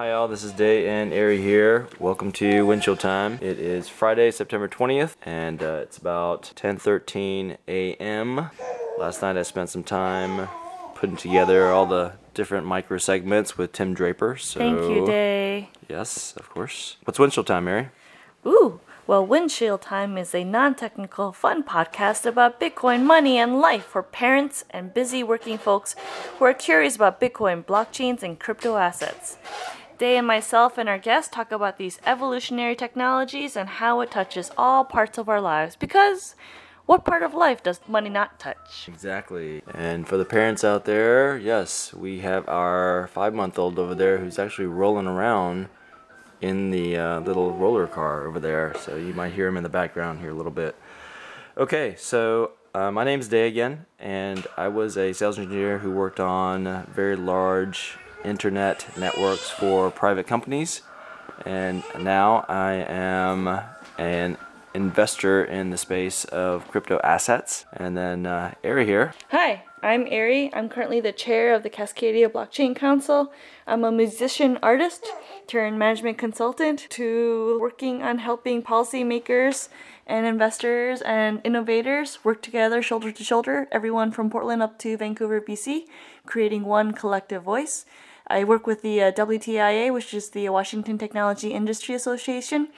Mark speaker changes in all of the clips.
Speaker 1: Hi all, this is Dae and Ari here. Welcome to Windshield Time. It is Friday, September 20th, and uh, it's about 10:13 a.m. Last night I spent some time putting together all the different micro segments with Tim Draper. So
Speaker 2: Thank you, Dae.
Speaker 1: Yes, of course. What's Windshield Time, Mary?
Speaker 2: Ooh, well, Windshield Time is a non technical, fun podcast about Bitcoin money and life for parents and busy working folks who are curious about Bitcoin, blockchains, and crypto assets. Dae and myself and our guests talk about these evolutionary technologies and how it touches all parts of our lives because what part of life does money not touch?
Speaker 1: Exactly. And for the parents out there, yes, we have our five month old over there who's actually rolling around in the uh, little roller car over there. So you might hear him in the background here a little bit. Okay, so uh, my name's Dae again, and I was a sales engineer who worked on very large internet networks for private companies. And now I am an investor in the space of crypto assets. And then uh, Ari here.
Speaker 2: Hi, I'm Ari. I'm currently the chair of the Cascadia Blockchain Council. I'm a musician artist turned management consultant to working on helping policymakers and investors and innovators work together shoulder to shoulder, everyone from Portland up to Vancouver, BC, creating one collective voice. I work with the uh, WTIA, which is the Washington Technology Industry Association.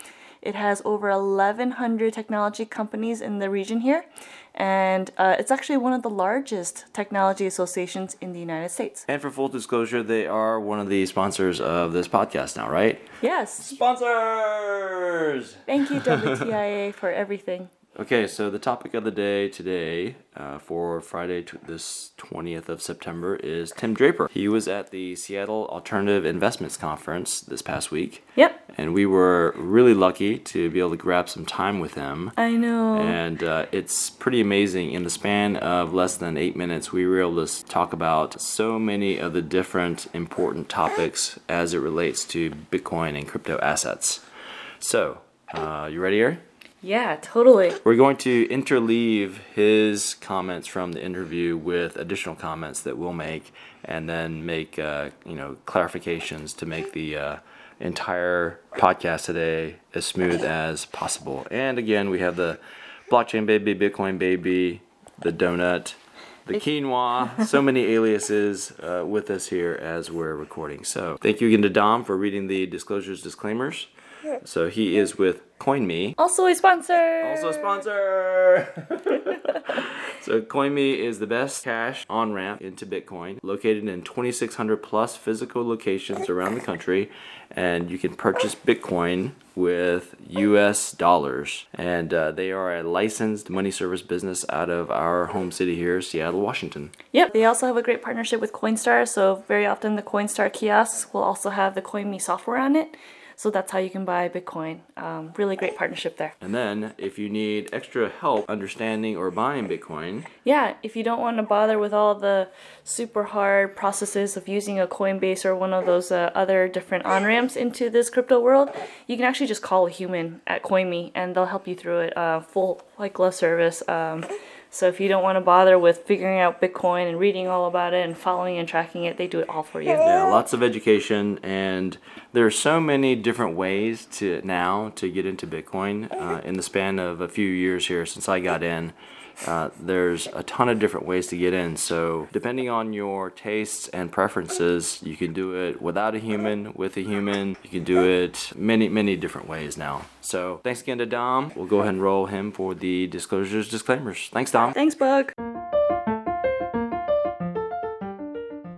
Speaker 2: It has over 1,100 technology companies in the region here, and uh, it's actually one of the largest technology associations in the United States.
Speaker 1: And for full disclosure, they are one of the sponsors of this podcast now, right?
Speaker 2: Yes.
Speaker 1: Sponsors!
Speaker 2: Thank you, WTIA, for everything.
Speaker 1: Okay, so the topic of the day today uh, for Friday, t- this 20th of September, is Tim Draper. He was at the Seattle Alternative Investments Conference this past week.
Speaker 2: Yep.
Speaker 1: And we were really lucky to be able to grab some time with him.
Speaker 2: I know.
Speaker 1: And uh, it's pretty amazing. In the span of less than eight minutes, we were able to talk about so many of the different important topics as it relates to Bitcoin and crypto assets. So, uh, you ready, Ari?
Speaker 2: Yeah, totally.
Speaker 1: We're going to interleave his comments from the interview with additional comments that we'll make, and then make uh, you know clarifications to make the uh, entire podcast today as smooth as possible. And again, we have the blockchain baby, Bitcoin baby, the donut, the quinoa, so many aliases uh, with us here as we're recording. So thank you again to Dom for reading the disclosures disclaimers. So he is with CoinMe.
Speaker 2: Also a sponsor.
Speaker 1: Also a sponsor. so CoinMe is the best cash on ramp into Bitcoin, located in 2,600 plus physical locations around the country, and you can purchase Bitcoin with U.S. dollars. And uh, they are a licensed money service business out of our home city here, Seattle, Washington.
Speaker 2: Yep. They also have a great partnership with Coinstar, so very often the Coinstar kiosks will also have the CoinMe software on it. So that's how you can buy Bitcoin. Um, really great partnership there.
Speaker 1: And then, if you need extra help understanding or buying Bitcoin,
Speaker 2: Yeah, if you don't want to bother with all the super hard processes of using a Coinbase or one of those uh, other different on ramps into this crypto world, you can actually just call a human at CoinMe and they'll help you through it. Uh, full white glove service. Um, so if you don't want to bother with figuring out Bitcoin and reading all about it and following and tracking it, they do it all for you.
Speaker 1: Yeah, lots of education, and there are so many different ways to now to get into Bitcoin. Uh, in the span of a few years here since I got in, uh, there's a ton of different ways to get in. So depending on your tastes and preferences, you can do it without a human, with a human. You can do it many, many different ways now. So thanks again to Dom. We'll go ahead and roll him for the disclosures disclaimers. Thanks, Dom.
Speaker 2: Thanks, Bug.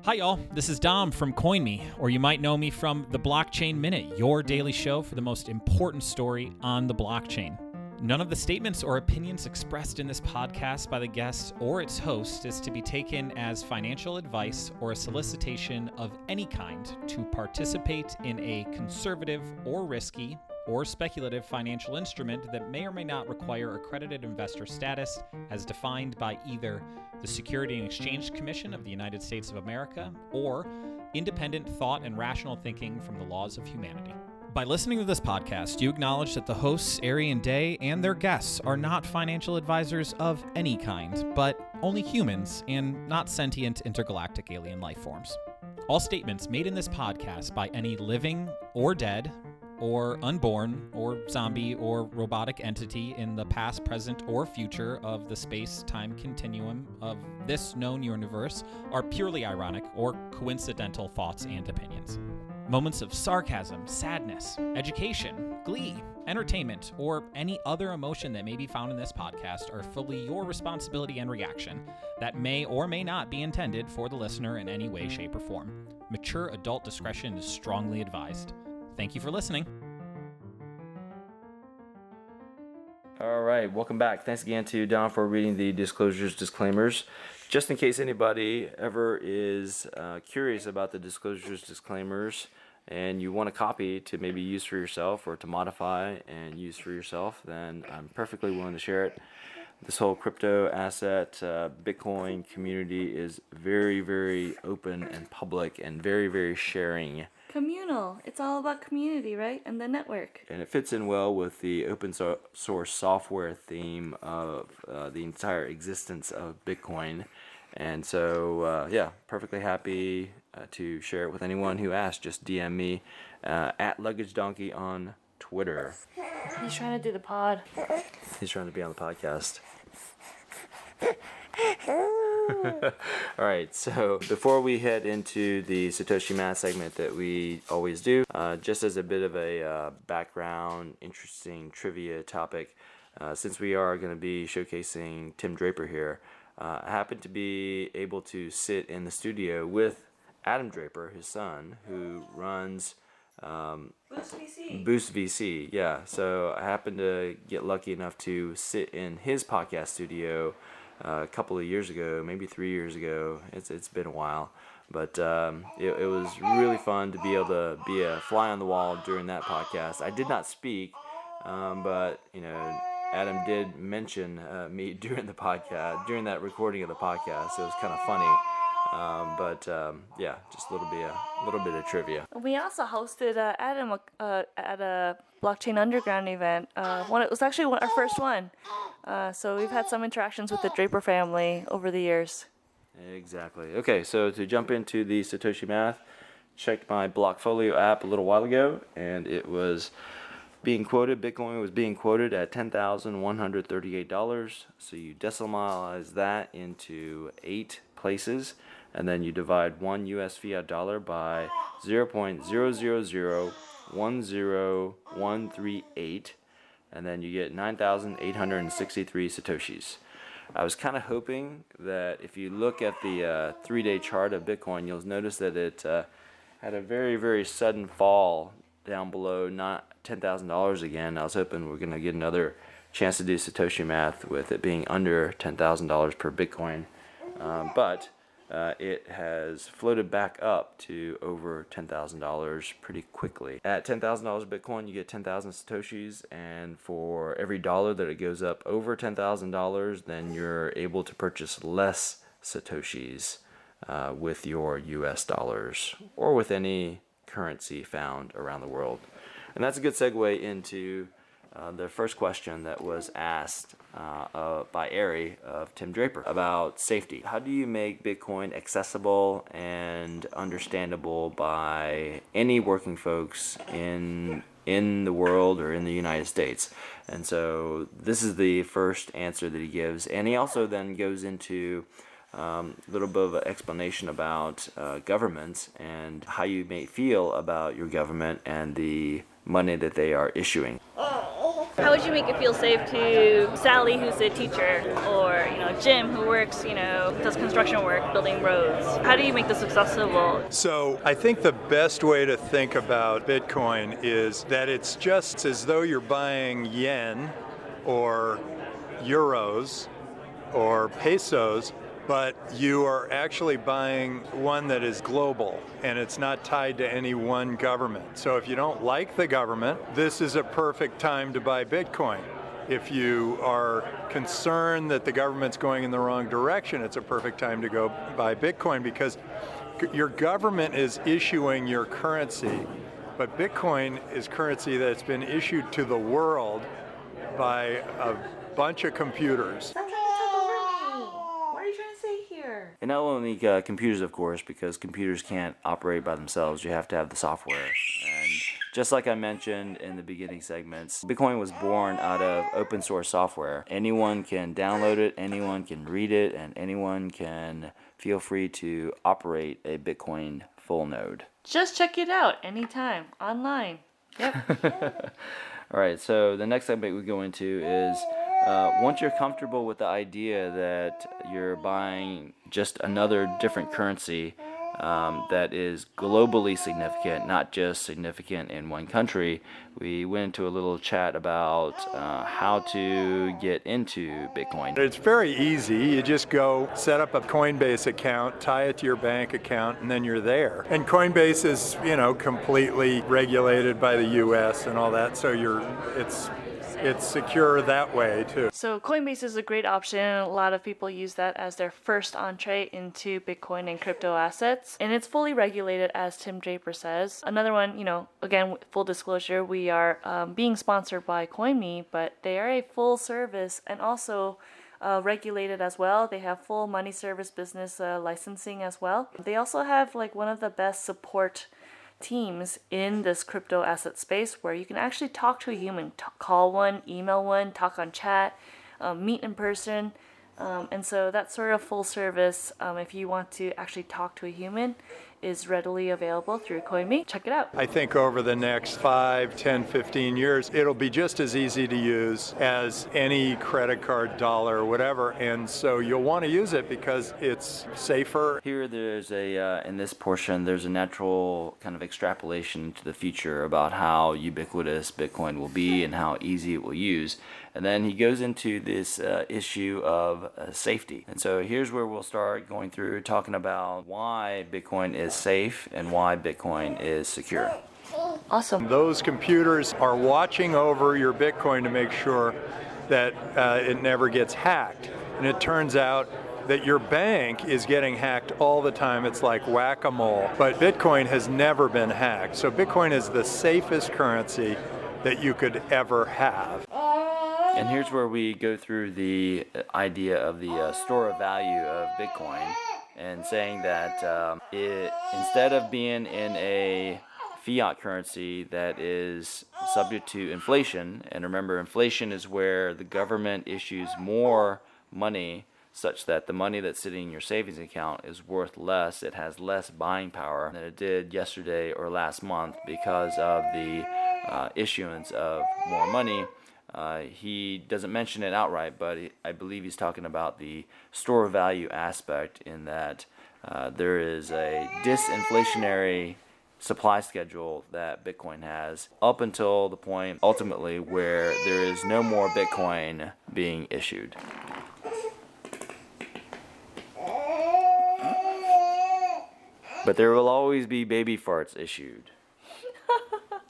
Speaker 3: Hi, y'all. This is Dom from CoinMe, or you might know me from the Blockchain Minute, your daily show for the most important story on the blockchain. None of the statements or opinions expressed in this podcast by the guest or its host is to be taken as financial advice or a solicitation of any kind to participate in a conservative or risky or speculative financial instrument that may or may not require accredited investor status as defined by either the Security and Exchange Commission of the United States of America or independent thought and rational thinking from the laws of humanity. By listening to this podcast, you acknowledge that the hosts, Ari and Dae, and their guests are not financial advisors of any kind, but only humans and not sentient intergalactic alien life forms. All statements made in this podcast by any living or dead, or unborn, or zombie, or robotic entity in the past, present, or future of the space time continuum of this known universe are purely ironic or coincidental thoughts and opinions. Moments of sarcasm, sadness, education, glee, entertainment, or any other emotion that may be found in this podcast are fully your responsibility and reaction that may or may not be intended for the listener in any way, shape, or form. Mature adult discretion is strongly advised. Thank you for listening.
Speaker 1: All right, welcome back. Thanks again to Dom for reading the disclosures disclaimers. Just in case anybody ever is uh, curious about the disclosures disclaimers and you want a copy to maybe use for yourself or to modify and use for yourself, then I'm perfectly willing to share it. This whole crypto asset uh, Bitcoin community is very, very open and public and very, very sharing.
Speaker 2: Communal. It's all about community, right? And the network.
Speaker 1: and it fits in well with the open so- source software theme of uh, the entire existence of Bitcoin. And so, uh, yeah, perfectly happy uh, to share it with anyone who asks. Just DM me uh, at Luggage Donkey on Twitter.
Speaker 2: He's trying to do the pod.
Speaker 1: He's trying to be on the podcast. All right, so before we head into the Satoshi Math segment that we always do, uh, just as a bit of a uh, background, interesting trivia topic, uh, since we are going to be showcasing Tim Draper here, uh, I happen to be able to sit in the studio with Adam Draper, his son, who runs
Speaker 2: Boost VC.
Speaker 1: Boost VC, yeah. So I happened to get lucky enough to sit in his podcast studio uh, a couple of years ago, maybe three years ago. It's it's been a while, but um, it, it was really fun to be able to be a fly on the wall during that podcast. I did not speak, um, but you know. Adam did mention uh, me during the podcast, during that recording of the podcast. It was kind of funny, um, but um, yeah, just a little bit, a little bit of trivia.
Speaker 2: We also hosted uh, Adam uh, at a Blockchain Underground event. Uh, one, it was actually one, our first one. Uh, so we've had some interactions with the Draper family over the years.
Speaker 1: Exactly. Okay, so to jump into the Satoshi Math, checked my Blockfolio app a little while ago, and it was being quoted. Bitcoin was being quoted at ten thousand one hundred thirty-eight dollars. So you decimalize that into eight places, and then you divide one U.S. fiat dollar by zero point zero zero zero one zero one three eight, and then you get nine thousand eight hundred and sixty-three satoshis. I was kind of hoping that if you look at the uh, three day chart of Bitcoin, you'll notice that it uh, had a very, very sudden fall down below not $10,000 again. I was hoping we're going to get another chance to do Satoshi math with it being under $10,000 per Bitcoin. Um, but uh, it has floated back up to over $10,000 pretty quickly. At $10,000 Bitcoin, you get 10,000 Satoshis, and for every dollar that it goes up over $10,000, then you're able to purchase less Satoshis uh, with your US dollars or with any currency found around the world. And that's a good segue into uh, the first question that was asked uh, uh, by Ari of Tim Draper about safety. How do you make Bitcoin accessible and understandable by any working folks in in the world or in the United States? And so this is the first answer that he gives, and he also then goes into um, a little bit of an explanation about uh, governments and how you may feel about your government and the money that they are issuing.
Speaker 2: How would you make it feel safe to Sally, who's a teacher, or you know Jim, who works, you know, does construction work, building roads? How do you make this accessible?
Speaker 4: So I think the best way to think about Bitcoin is that it's just as though you're buying yen or euros or pesos, but you are actually buying one that is global and it's not tied to any one government. So if you don't like the government, this is a perfect time to buy Bitcoin. If you are concerned that the government's going in the wrong direction, it's a perfect time to go buy Bitcoin because your government is issuing your currency, but Bitcoin is currency that's been issued to the world by a bunch of computers.
Speaker 2: Stop trying to talk over me. What are you trying to say here?
Speaker 1: And not only uh, computers, of course, because computers can't operate by themselves. You have to have the software. And just like I mentioned in the beginning segments, Bitcoin was born out of open source software. Anyone can download it, anyone can read it, and anyone can feel free to operate a Bitcoin full node.
Speaker 2: Just check it out anytime online. Yep.
Speaker 1: All right, so the next segment we go into is uh, once you're comfortable with the idea that you're buying just another different currency um, that is globally significant, not just significant in one country, we went into a little chat about uh, how to get into Bitcoin.
Speaker 4: It's very easy. You just go set up a Coinbase account, tie it to your bank account, and then you're there. And Coinbase is, you know, completely regulated by the U.S. and all that, so you're it's it's secure that way too.
Speaker 2: So Coinbase is a great option. A lot of people use that as their first entree into Bitcoin and crypto assets, and it's fully regulated, as Tim Draper says. Another one, you know, again, full disclosure, we are um, being sponsored by CoinMe, but they are a full service and also. Uh, regulated as well. They have full money service business uh, licensing as well. They also have like one of the best support teams in this crypto asset space where you can actually talk to a human, t- call one, email one, talk on chat, um, meet in person. Um, and so that sort of full service, um, if you want to actually talk to a human, is readily available through CoinMe. Check it out.
Speaker 4: I think over the next 5, 10, 15 years, it'll be just as easy to use as any credit card, dollar, or whatever. And so you'll want to use it because it's safer.
Speaker 1: Here, there's a, uh, in this portion, there's a natural kind of extrapolation to the future about how ubiquitous Bitcoin will be and how easy it will use. And then he goes into this uh, issue of uh, safety. And so here's where we'll start going through talking about why Bitcoin is safe and why Bitcoin is secure.
Speaker 2: Awesome.
Speaker 4: Those computers are watching over your Bitcoin to make sure that uh, it never gets hacked. And it turns out that your bank is getting hacked all the time. It's like whack a mole. But Bitcoin has never been hacked. So Bitcoin is the safest currency that you could ever have.
Speaker 1: And here's where we go through the idea of the uh, store of value of Bitcoin and saying that um, it, instead of being in a fiat currency that is subject to inflation, and remember, inflation is where the government issues more money such that the money that's sitting in your savings account is worth less. It has less buying power than it did yesterday or last month because of the uh, issuance of more money. Uh, he doesn't mention it outright, but I believe he's talking about the store value aspect in that uh, there is a disinflationary supply schedule that Bitcoin has up until the point ultimately where there is no more Bitcoin being issued. But there will always be baby farts issued.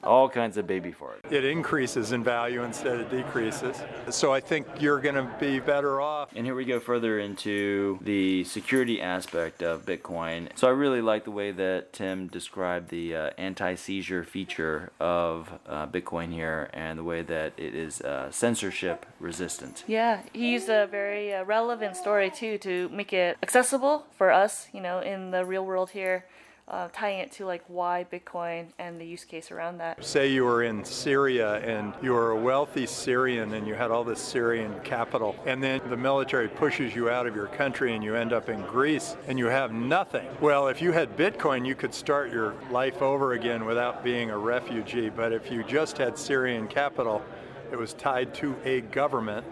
Speaker 1: All kinds of baby farts.
Speaker 4: It increases in value instead of decreases. So I think you're going to be better off.
Speaker 1: And here we go further into the security aspect of Bitcoin. So I really like the way that Tim described the uh, anti seizure feature of uh, Bitcoin here and the way that it is uh, censorship resistant.
Speaker 2: Yeah, he used a very uh, relevant story too to make it accessible for us, you know, in the real world here. Uh, tying it to like why Bitcoin and the use case around that.
Speaker 4: Say you were in Syria and you were a wealthy Syrian and you had all this Syrian capital, and then the military pushes you out of your country and you end up in Greece and you have nothing. Well, if you had Bitcoin, you could start your life over again without being a refugee. But if you just had Syrian capital, it was tied to a government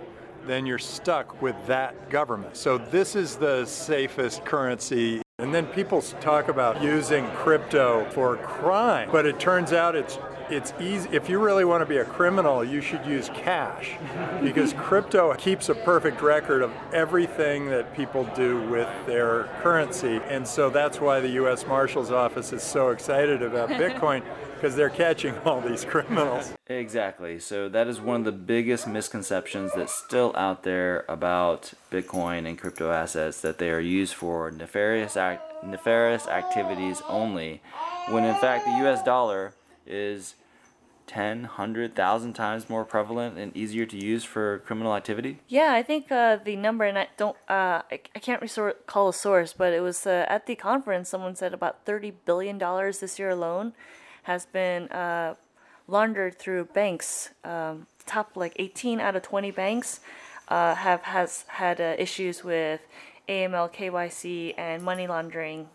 Speaker 4: then you're stuck with that government. So this is the safest currency. And then people talk about using crypto for crime, but it turns out it's it's easy if you really want to be a criminal you should use cash. Because crypto keeps a perfect record of everything that people do with their currency. And so that's why the US Marshal's office is so excited about Bitcoin because they're catching all these criminals.
Speaker 1: Exactly. So that is one of the biggest misconceptions that's still out there about Bitcoin and crypto assets that they are used for nefarious act, nefarious activities only, when in fact the U.S. dollar is 10, 100,000 times more prevalent and easier to use for criminal activity?
Speaker 2: Yeah, I think uh, the number, and I don't, uh, I, I can't recall a source, but it was uh, at the conference. Someone said about thirty billion dollars this year alone has been uh, laundered through banks. Um, top like eighteen out of twenty banks uh, have has had uh, issues with AML, KYC, and money laundering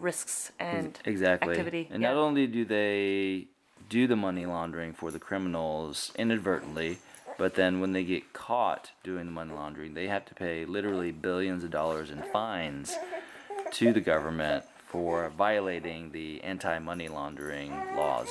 Speaker 2: risks and
Speaker 1: exactly.
Speaker 2: activity.
Speaker 1: And
Speaker 2: yeah.
Speaker 1: not only do they do the money laundering for the criminals inadvertently, but then when they get caught doing the money laundering, they have to pay literally billions of dollars in fines to the government for violating the anti money laundering laws.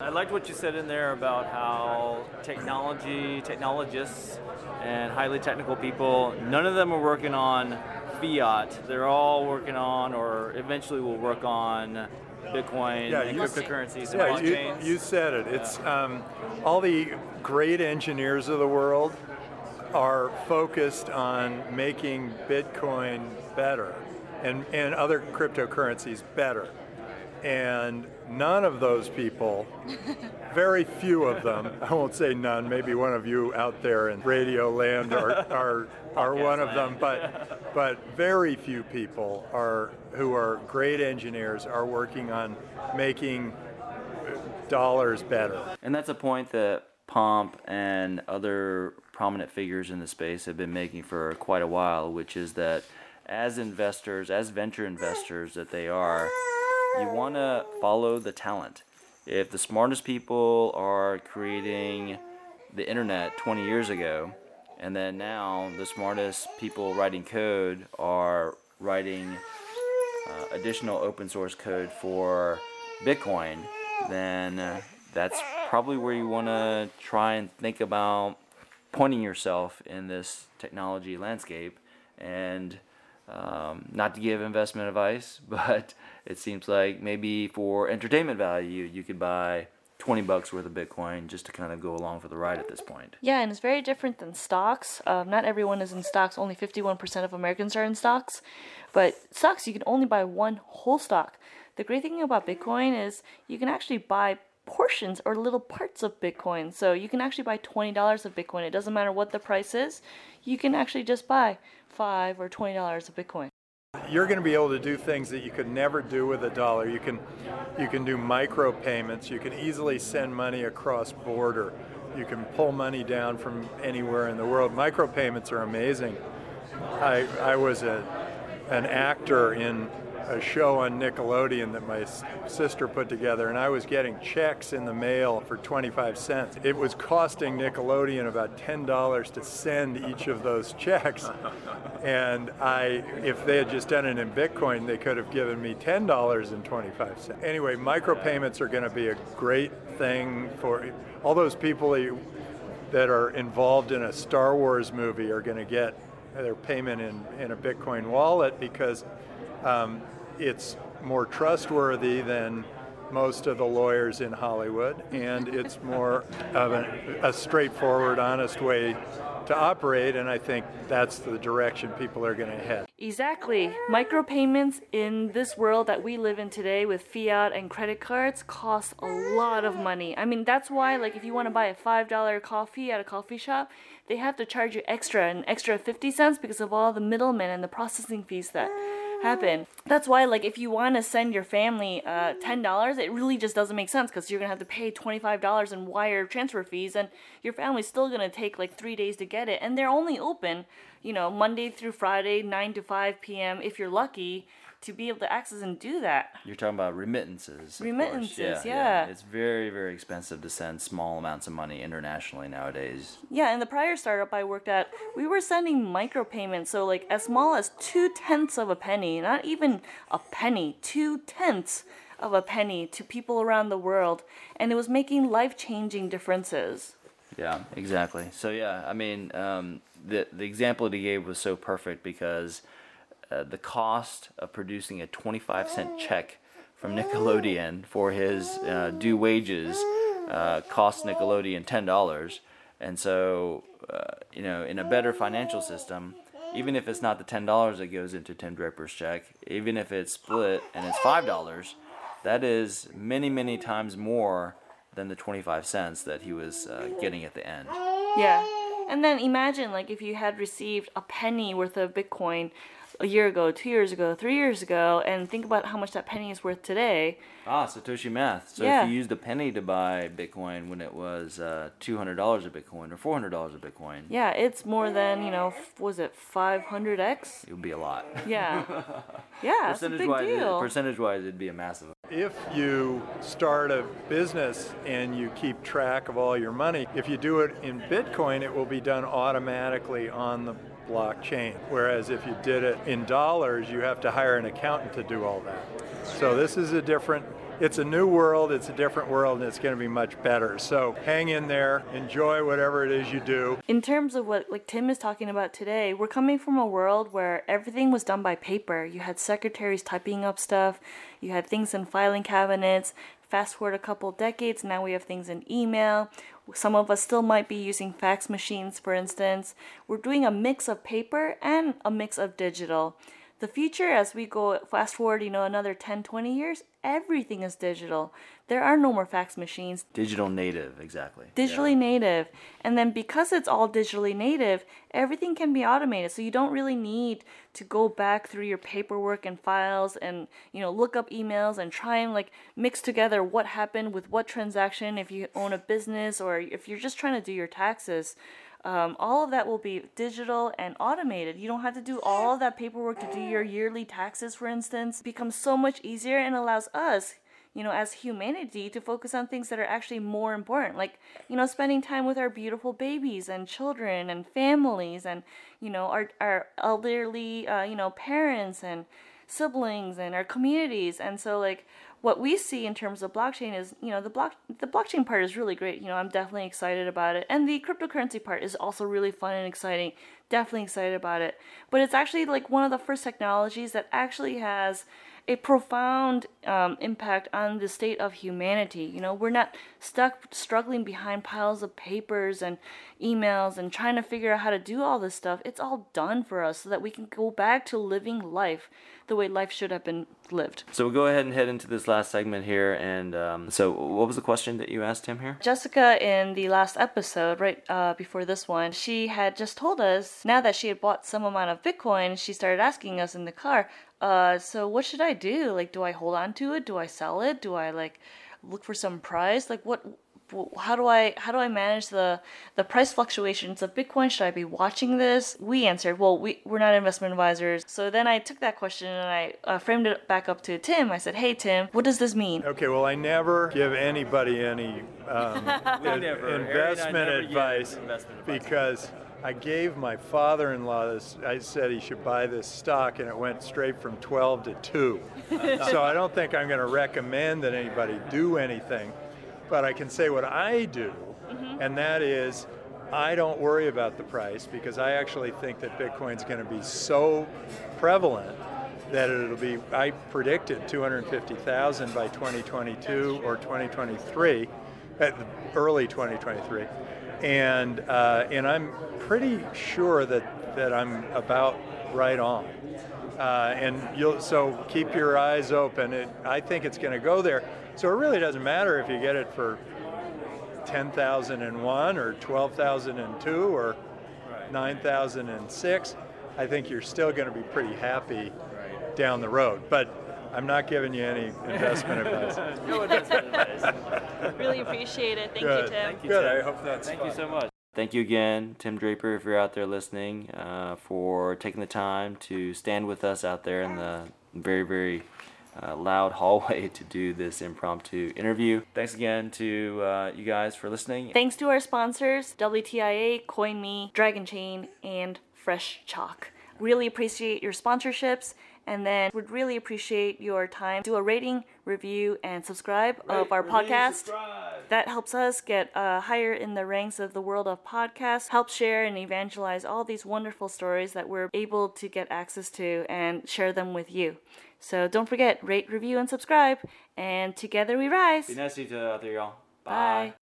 Speaker 5: I liked what you said in there about how technology, technologists, and highly technical people, none of them are working on fiat. They're all working on, or eventually will work on, Bitcoin
Speaker 4: Yeah,
Speaker 5: and
Speaker 4: you-
Speaker 5: cryptocurrencies and
Speaker 4: Yeah, you,
Speaker 5: blockchains.
Speaker 4: you said it. It's um, all the great engineers of the world are focused on making Bitcoin better and, and other cryptocurrencies better. And none of those people, very few of them, I won't say none, maybe one of you out there in radio land are, are, are one of them, but, but very few people are, who are great engineers are working on making dollars better.
Speaker 1: And that's a point that Pomp and other prominent figures in the space have been making for quite a while, which is that as investors, as venture investors that they are, you want to follow the talent. If the smartest people are creating the internet 20 years ago, and then now the smartest people writing code are writing uh, additional open source code for Bitcoin, then uh, that's probably where you want to try and think about pointing yourself in this technology landscape. And um, not to give investment advice, but it seems like maybe for entertainment value, you could buy 20 bucks worth of Bitcoin just to kind of go along for the ride at this point.
Speaker 2: Yeah, and it's very different than stocks. Um, not everyone is in stocks. Only 51% of Americans are in stocks. But stocks, you can only buy one whole stock. The great thing about Bitcoin is you can actually buy portions or little parts of Bitcoin. So you can actually buy $20 of Bitcoin. It doesn't matter what the price is. You can actually just buy 5 or $20 of Bitcoin.
Speaker 4: You're going to be able to do things that you could never do with a dollar. You can you can do micro payments. You can easily send money across border. You can pull money down from anywhere in the world. Micro payments are amazing. I I was a an actor in a show on Nickelodeon that my sister put together, and I was getting checks in the mail for 25 cents. It was costing Nickelodeon about $10 to send each of those checks. And I, if they had just done it in Bitcoin, they could have given me $10.25. Anyway, micropayments are going to be a great thing for all those people that- are involved in a Star Wars movie are going to get their payment in, in a Bitcoin wallet because um, it's more trustworthy than most of the lawyers in Hollywood, and it's more of a, a straightforward, honest way to operate, and I think that's the direction people are going to head.
Speaker 2: Exactly. Micropayments in this world that we live in today with fiat and credit cards cost a lot of money. I mean, that's why, like, if you want to buy a $5 coffee at a coffee shop, they have to charge you extra, an extra 50 cents because of all the middlemen and the processing fees that happen. That's why, like, if you want to send your family uh, $10, it really just doesn't make sense because you're going to have to pay $25 in wire transfer fees, and your family's still going to take like three days to get it. And they're only open, you know, Monday through Friday, 9 to 5 p.m., if you're lucky, to be able to access and do that.
Speaker 1: You're talking about remittances. of course.
Speaker 2: Remittances, yeah.
Speaker 1: It's very, very expensive to send small amounts of money internationally nowadays.
Speaker 2: Yeah, in the prior startup I worked at, we were sending micropayments, so like as small as two tenths of a penny, not even a penny, two tenths of a penny to people around the world, and it was making life changing differences.
Speaker 1: Yeah, exactly. So yeah, I mean, um, the the example that he gave was so perfect because uh, the cost of producing a 25 cent check from Nickelodeon for his uh, due wages uh, cost Nickelodeon ten dollars, and so uh, you know, in a better financial system, even if it's not the ten dollars that goes into Tim Draper's check, even if it's split and it's five dollars, that is many many times more than the 25 cents that he was uh, getting at the end.
Speaker 2: Yeah. And then imagine like if you had received a penny worth of Bitcoin a year ago, two years ago, three years ago, and think about how much that penny is worth today.
Speaker 1: Ah, Satoshi math. So
Speaker 2: Yeah.
Speaker 1: if you used a penny to buy Bitcoin when it was uh, $200 a Bitcoin or $400 a Bitcoin,
Speaker 2: Yeah, it's more than, you know, f- was it 500x?
Speaker 1: it would be a lot.
Speaker 2: Yeah. Yeah, it's a
Speaker 1: percentage
Speaker 2: big
Speaker 1: wise,
Speaker 2: deal.
Speaker 1: percentage wise, it'd be a massive.
Speaker 4: If you start a business and you keep track of all your money, if you do it in Bitcoin, it will be done automatically on the blockchain. Whereas if you did it in dollars, you have to hire an accountant to do all that. So this is a different, it's a new world, it's a different world, and it's going to be much better. So hang in there, enjoy whatever it is you do.
Speaker 2: in terms of what like Tim is talking about today, we're coming from a world where everything was done by paper. You had secretaries typing up stuff, you had things in filing cabinets. Fast forward a couple decades, now we have things in email. Some of us still might be using fax machines, for instance. We're doing a mix of paper and a mix of digital. The future, as we go fast forward, you know, another 10, 20 years, everything is digital. There are no more fax machines.
Speaker 1: Digital native, exactly.
Speaker 2: digitally native. And then because it's all digitally native everything can be automated. So you don't really need to go back through your paperwork and files and you know look up emails and try and like mix together what happened with what transaction if you own a business or if you're just trying to do your taxes um, all of that will be digital and automated. You don't have to do all of that paperwork to do your yearly taxes, for instance. It becomes so much easier and allows us, you know, as humanity to focus on things that are actually more important, like, you know, spending time with our beautiful babies and children and families and, you know, our, our elderly, uh, you know, parents and siblings and our communities. And so, like, what we see in terms of blockchain is, you know, the block the blockchain part is really great. You know, I'm definitely excited about it, and the cryptocurrency part is also really fun and exciting. Definitely excited about it. But it's actually like one of the first technologies that actually has a profound um, impact on the state of humanity. You know, we're not stuck struggling behind piles of papers and emails and trying to figure out how to do all this stuff. It's all done for us so that we can go back to living life the way life should have been lived.
Speaker 1: So we'll go ahead and head into this last segment here. And um, so, what was the question that you asked him here?
Speaker 2: Jessica, in the last episode, right uh, before this one, she had just told us now that she had bought some amount of Bitcoin, she started asking us in the car, uh, so what should I do? Like, do I hold on to it? Do I sell it? Do I like look for some price? Like, what? How do I how do I manage the the price fluctuations of Bitcoin? Should I be watching this? We answered, well, we we're not investment advisors. So then I took that question and I uh, framed it back up to Tim. I said, hey Tim, what does this mean?
Speaker 4: Okay, well, I never give anybody any um, ad-
Speaker 5: never. Harry and
Speaker 4: investment
Speaker 5: never
Speaker 4: advice
Speaker 5: investment advice.
Speaker 4: because I gave my father-in-law this. I said he should buy this stock, and it went straight from 12 to 2. so I don't think I'm going to recommend that anybody do anything, but I can say what I do, mm-hmm. and that is. I don't worry about the price because I actually think that Bitcoin's going to be so prevalent that it'll be I predicted 250,000 by 2022 or 2023 at early 2023 and uh, and I'm pretty sure that that I'm about right on. Uh, and you'll so keep your eyes open. It, I think it's going to go there. So it really doesn't matter if you get it for 10,001 or 12,002 or 9,006 I think you're still going to be pretty happy down the road. But I'm not giving you any investment advice.
Speaker 5: No investment advice.
Speaker 2: Really appreciate it. Thank
Speaker 4: Good.
Speaker 2: you, Tim.
Speaker 5: Thank you,
Speaker 4: Good.
Speaker 5: Tim.
Speaker 4: I hope that's
Speaker 5: Thank you so much.
Speaker 1: Thank you again, Tim Draper, if you're out there listening, uh, for taking the time to stand with us out there in the very, very uh, loud hallway to do this impromptu interview. Thanks again to uh, you guys for listening.
Speaker 2: Thanks to our sponsors, WTIA, CoinMe, Dragonchain, and Fresh Chalk. Really appreciate your sponsorships and then would really appreciate your time. Do a rating, review, and subscribe of our podcast. That helps us get uh, higher in the ranks of the world of podcasts, help share and evangelize all these wonderful stories that we're able to get access to and share them with you. So don't forget, rate, review, and subscribe. And together we rise.
Speaker 1: Be nice to out there, y'all.
Speaker 2: Bye.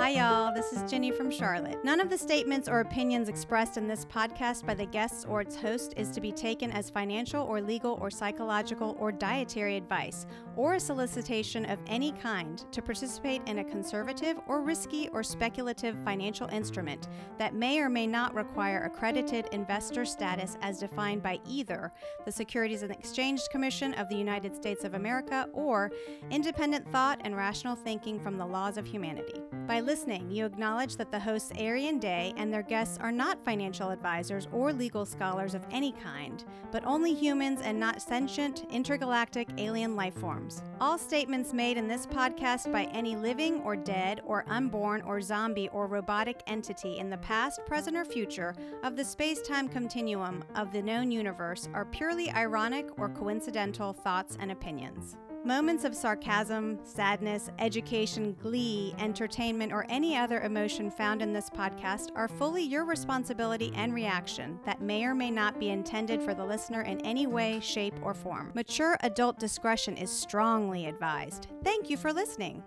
Speaker 6: Hi, y'all. This is Jenny from Charlotte. None of the statements or opinions expressed in this podcast by the guests or its host is to be taken as financial or legal or psychological or dietary advice or a solicitation of any kind to participate in a conservative or risky or speculative financial instrument that may or may not require accredited investor status as defined by either the Securities and Exchange Commission of the United States of America or independent thought and rational thinking from the laws of humanity. By listening, you acknowledge that the hosts Ari and Dae and their guests are not financial advisors or legal scholars of any kind, but only humans and not sentient, intergalactic alien life forms. All statements made in this podcast by any living or dead or unborn or zombie or robotic entity in the past, present, or future of the space time continuum of the known universe are purely ironic or coincidental thoughts and opinions. Moments of sarcasm, sadness, education, glee, entertainment, or any other emotion found in this podcast are fully your responsibility and reaction that may or may not be intended for the listener in any way, shape, or form. Mature adult discretion is strongly advised. Thank you for listening.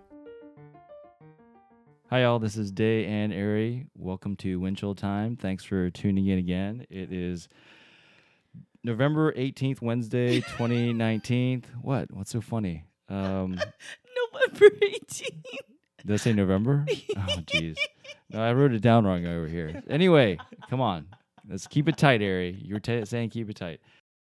Speaker 1: Hi, y'all. This is Dae and Ari. Welcome to Windshield Time. Thanks for tuning in again. It is November 18th, Wednesday, 2019. What? What's so funny? Um,
Speaker 2: November 18th.
Speaker 1: did I say November? Oh, jeez. No, I wrote it down wrong over here. Anyway, come on. Let's keep it tight, Ari. You were t- saying keep it tight.